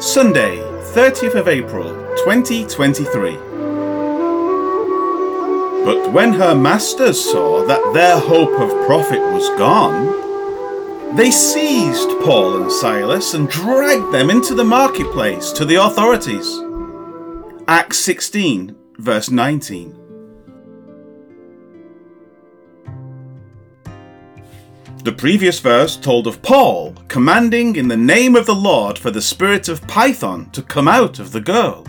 Sunday, 30th of April, 2023. But when her masters saw that their hope of profit was gone, they seized Paul and Silas and dragged them into the marketplace to the authorities. Acts 16, verse 19. The previous verse told of Paul commanding in the name of the Lord for the spirit of Python to come out of the girl.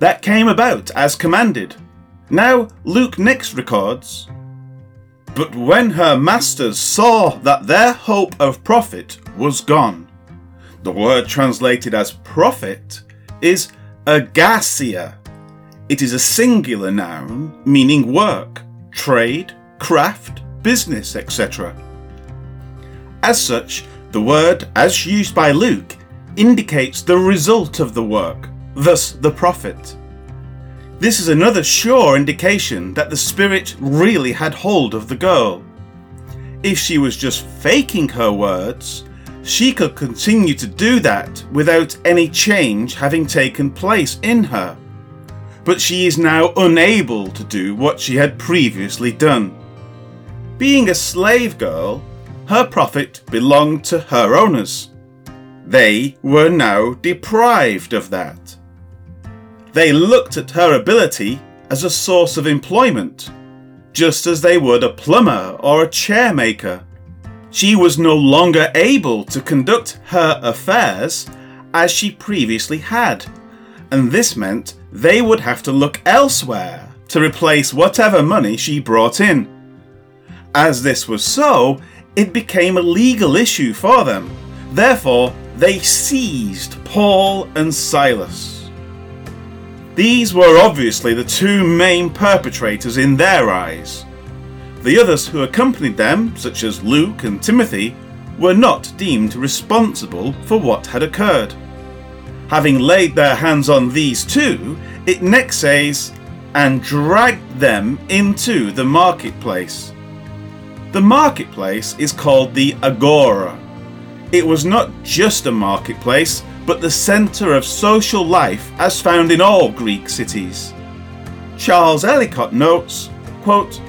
That came about as commanded. Now, Luke next records But when her masters saw that their hope of profit was gone, the word translated as profit is ergasia. It is a singular noun meaning work, trade, craft, business, etc. As such, the word, as used by Luke, indicates the result of the work, thus the profit. This is another sure indication that the spirit really had hold of the girl. If she was just faking her words, she could continue to do that without any change having taken place in her. But she is now unable to do what she had previously done. Being a slave girl, her profit belonged to her owners. They were now deprived of that. They looked at her ability as a source of employment, just as they would a plumber or a chairmaker. She was no longer able to conduct her affairs as she previously had, and this meant they would have to look elsewhere to replace whatever money she brought in. As this was so, it became a legal issue for them. Therefore, they seized Paul and Silas. These were obviously the two main perpetrators in their eyes. The others who accompanied them, such as Luke and Timothy, were not deemed responsible for what had occurred. Having laid their hands on these two, it next says, and dragged them into the marketplace. The marketplace is called the Agora. It was not just a marketplace, but the centre of social life as found in all Greek cities. Charles Ellicott notes, quote,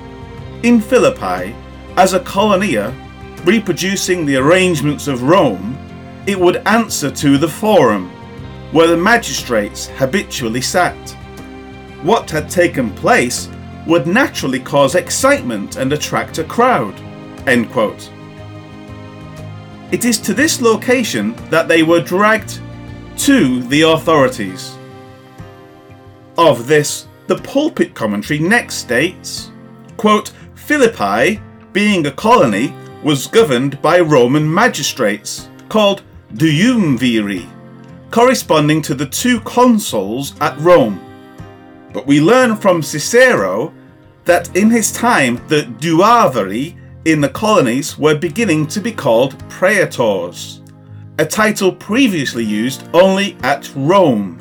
In Philippi, as a colonia, reproducing the arrangements of Rome, it would answer to the Forum, where the magistrates habitually sat. What had taken place would naturally cause excitement and attract a crowd. End quote. It is to this location that they were dragged to the authorities. Of this, the pulpit commentary next states quote, Philippi, being a colony, was governed by Roman magistrates called duumviri, corresponding to the two consuls at Rome. But we learn from Cicero that in his time the duumviri in the colonies were beginning to be called praetors, a title previously used only at Rome,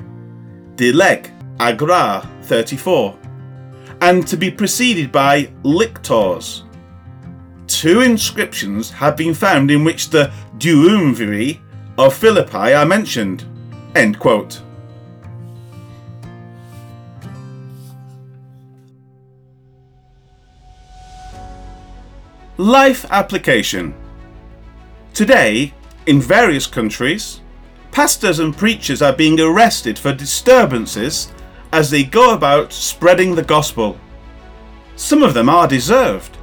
de leg, agra 34, and to be preceded by lictors. Two inscriptions have been found in which the duumviri of Philippi are mentioned. End quote. Life application. Today, in various countries, pastors and preachers are being arrested for disturbances as they go about spreading the gospel. Some of them are deserved.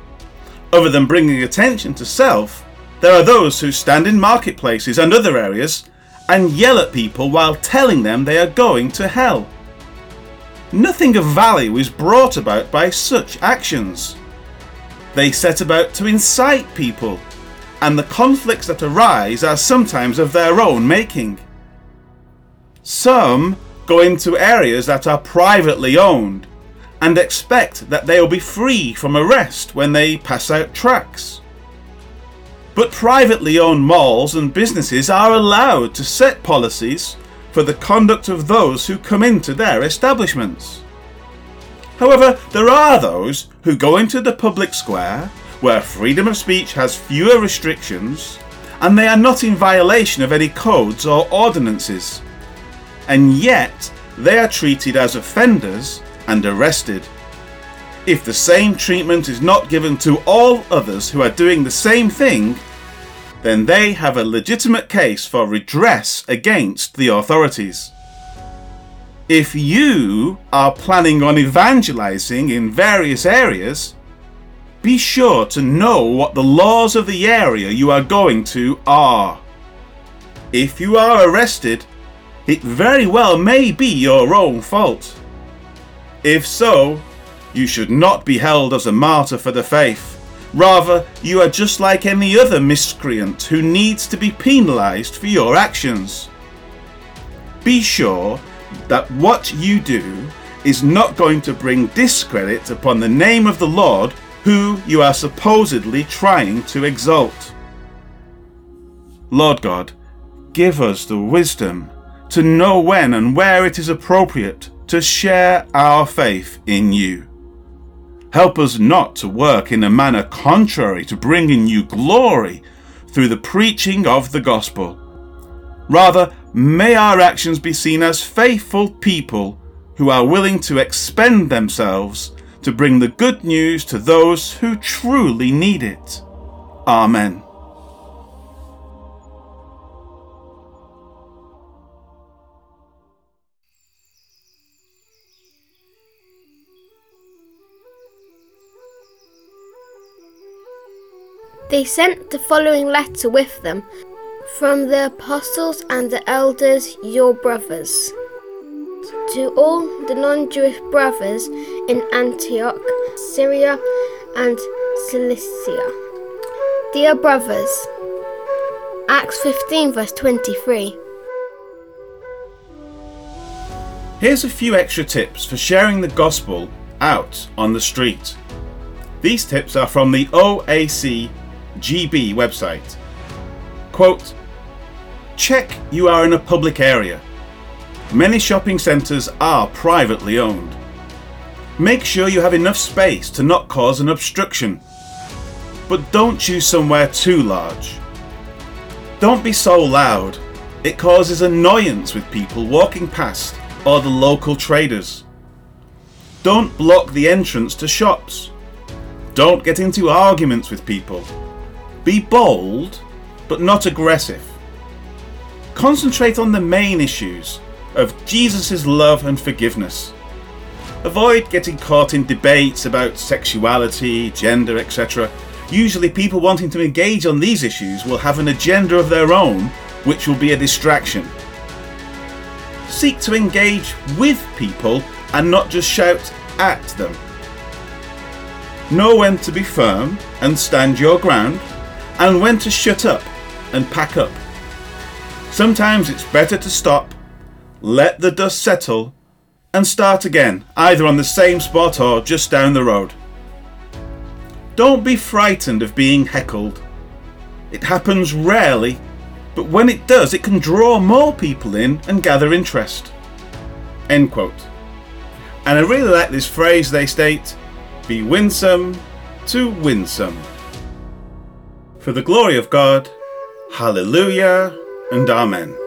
Other than bringing attention to self, there are those who stand in marketplaces and other areas and yell at people while telling them they are going to hell. Nothing of value is brought about by such actions. They set about to incite people, and the conflicts that arise are sometimes of their own making. Some go into areas that are privately owned and expect that they will be free from arrest when they pass out tracts. But privately owned malls and businesses are allowed to set policies for the conduct of those who come into their establishments. However, there are those who go into the public square, where freedom of speech has fewer restrictions, and they are not in violation of any codes or ordinances. And yet, they are treated as offenders and arrested. If the same treatment is not given to all others who are doing the same thing, then they have a legitimate case for redress against the authorities. If you are planning on evangelizing in various areas, be sure to know what the laws of the area you are going to are. If you are arrested, it very well may be your own fault. If so, you should not be held as a martyr for the faith. Rather, you are just like any other miscreant who needs to be penalized for your actions. Be sure that what you do is not going to bring discredit upon the name of the Lord who you are supposedly trying to exalt. Lord God, give us the wisdom to know when and where it is appropriate to share our faith in you. Help us not to work in a manner contrary to bringing you glory through the preaching of the gospel. Rather, may our actions be seen as faithful people who are willing to expend themselves to bring the good news to those who truly need it. Amen. They sent the following letter with them from the apostles and the elders, your brothers. To all the non Jewish brothers in Antioch, Syria, and Cilicia. Dear brothers, Acts 15, verse 23. Here's a few extra tips for sharing the gospel out on the street. These tips are from the OAC GB website. Quote Check you are in a public area. Many shopping centres are privately owned. Make sure you have enough space to not cause an obstruction. But don't choose somewhere too large. Don't be so loud, it causes annoyance with people walking past or the local traders. Don't block the entrance to shops. Don't get into arguments with people. Be bold, but not aggressive. Concentrate on the main issues of Jesus' love and forgiveness. Avoid getting caught in debates about sexuality, gender, etc. Usually, people wanting to engage on these issues will have an agenda of their own, which will be a distraction. Seek to engage with people and not just shout at them. Know when to be firm and stand your ground and when to shut up and pack up. Sometimes it's better to stop, let the dust settle, and start again, either on the same spot or just down the road. Don't be frightened of being heckled. It happens rarely, but when it does, it can draw more people in and gather interest. End quote. And I really like this phrase they state be winsome to winsome. for the glory of God. Hallelujah and Amen.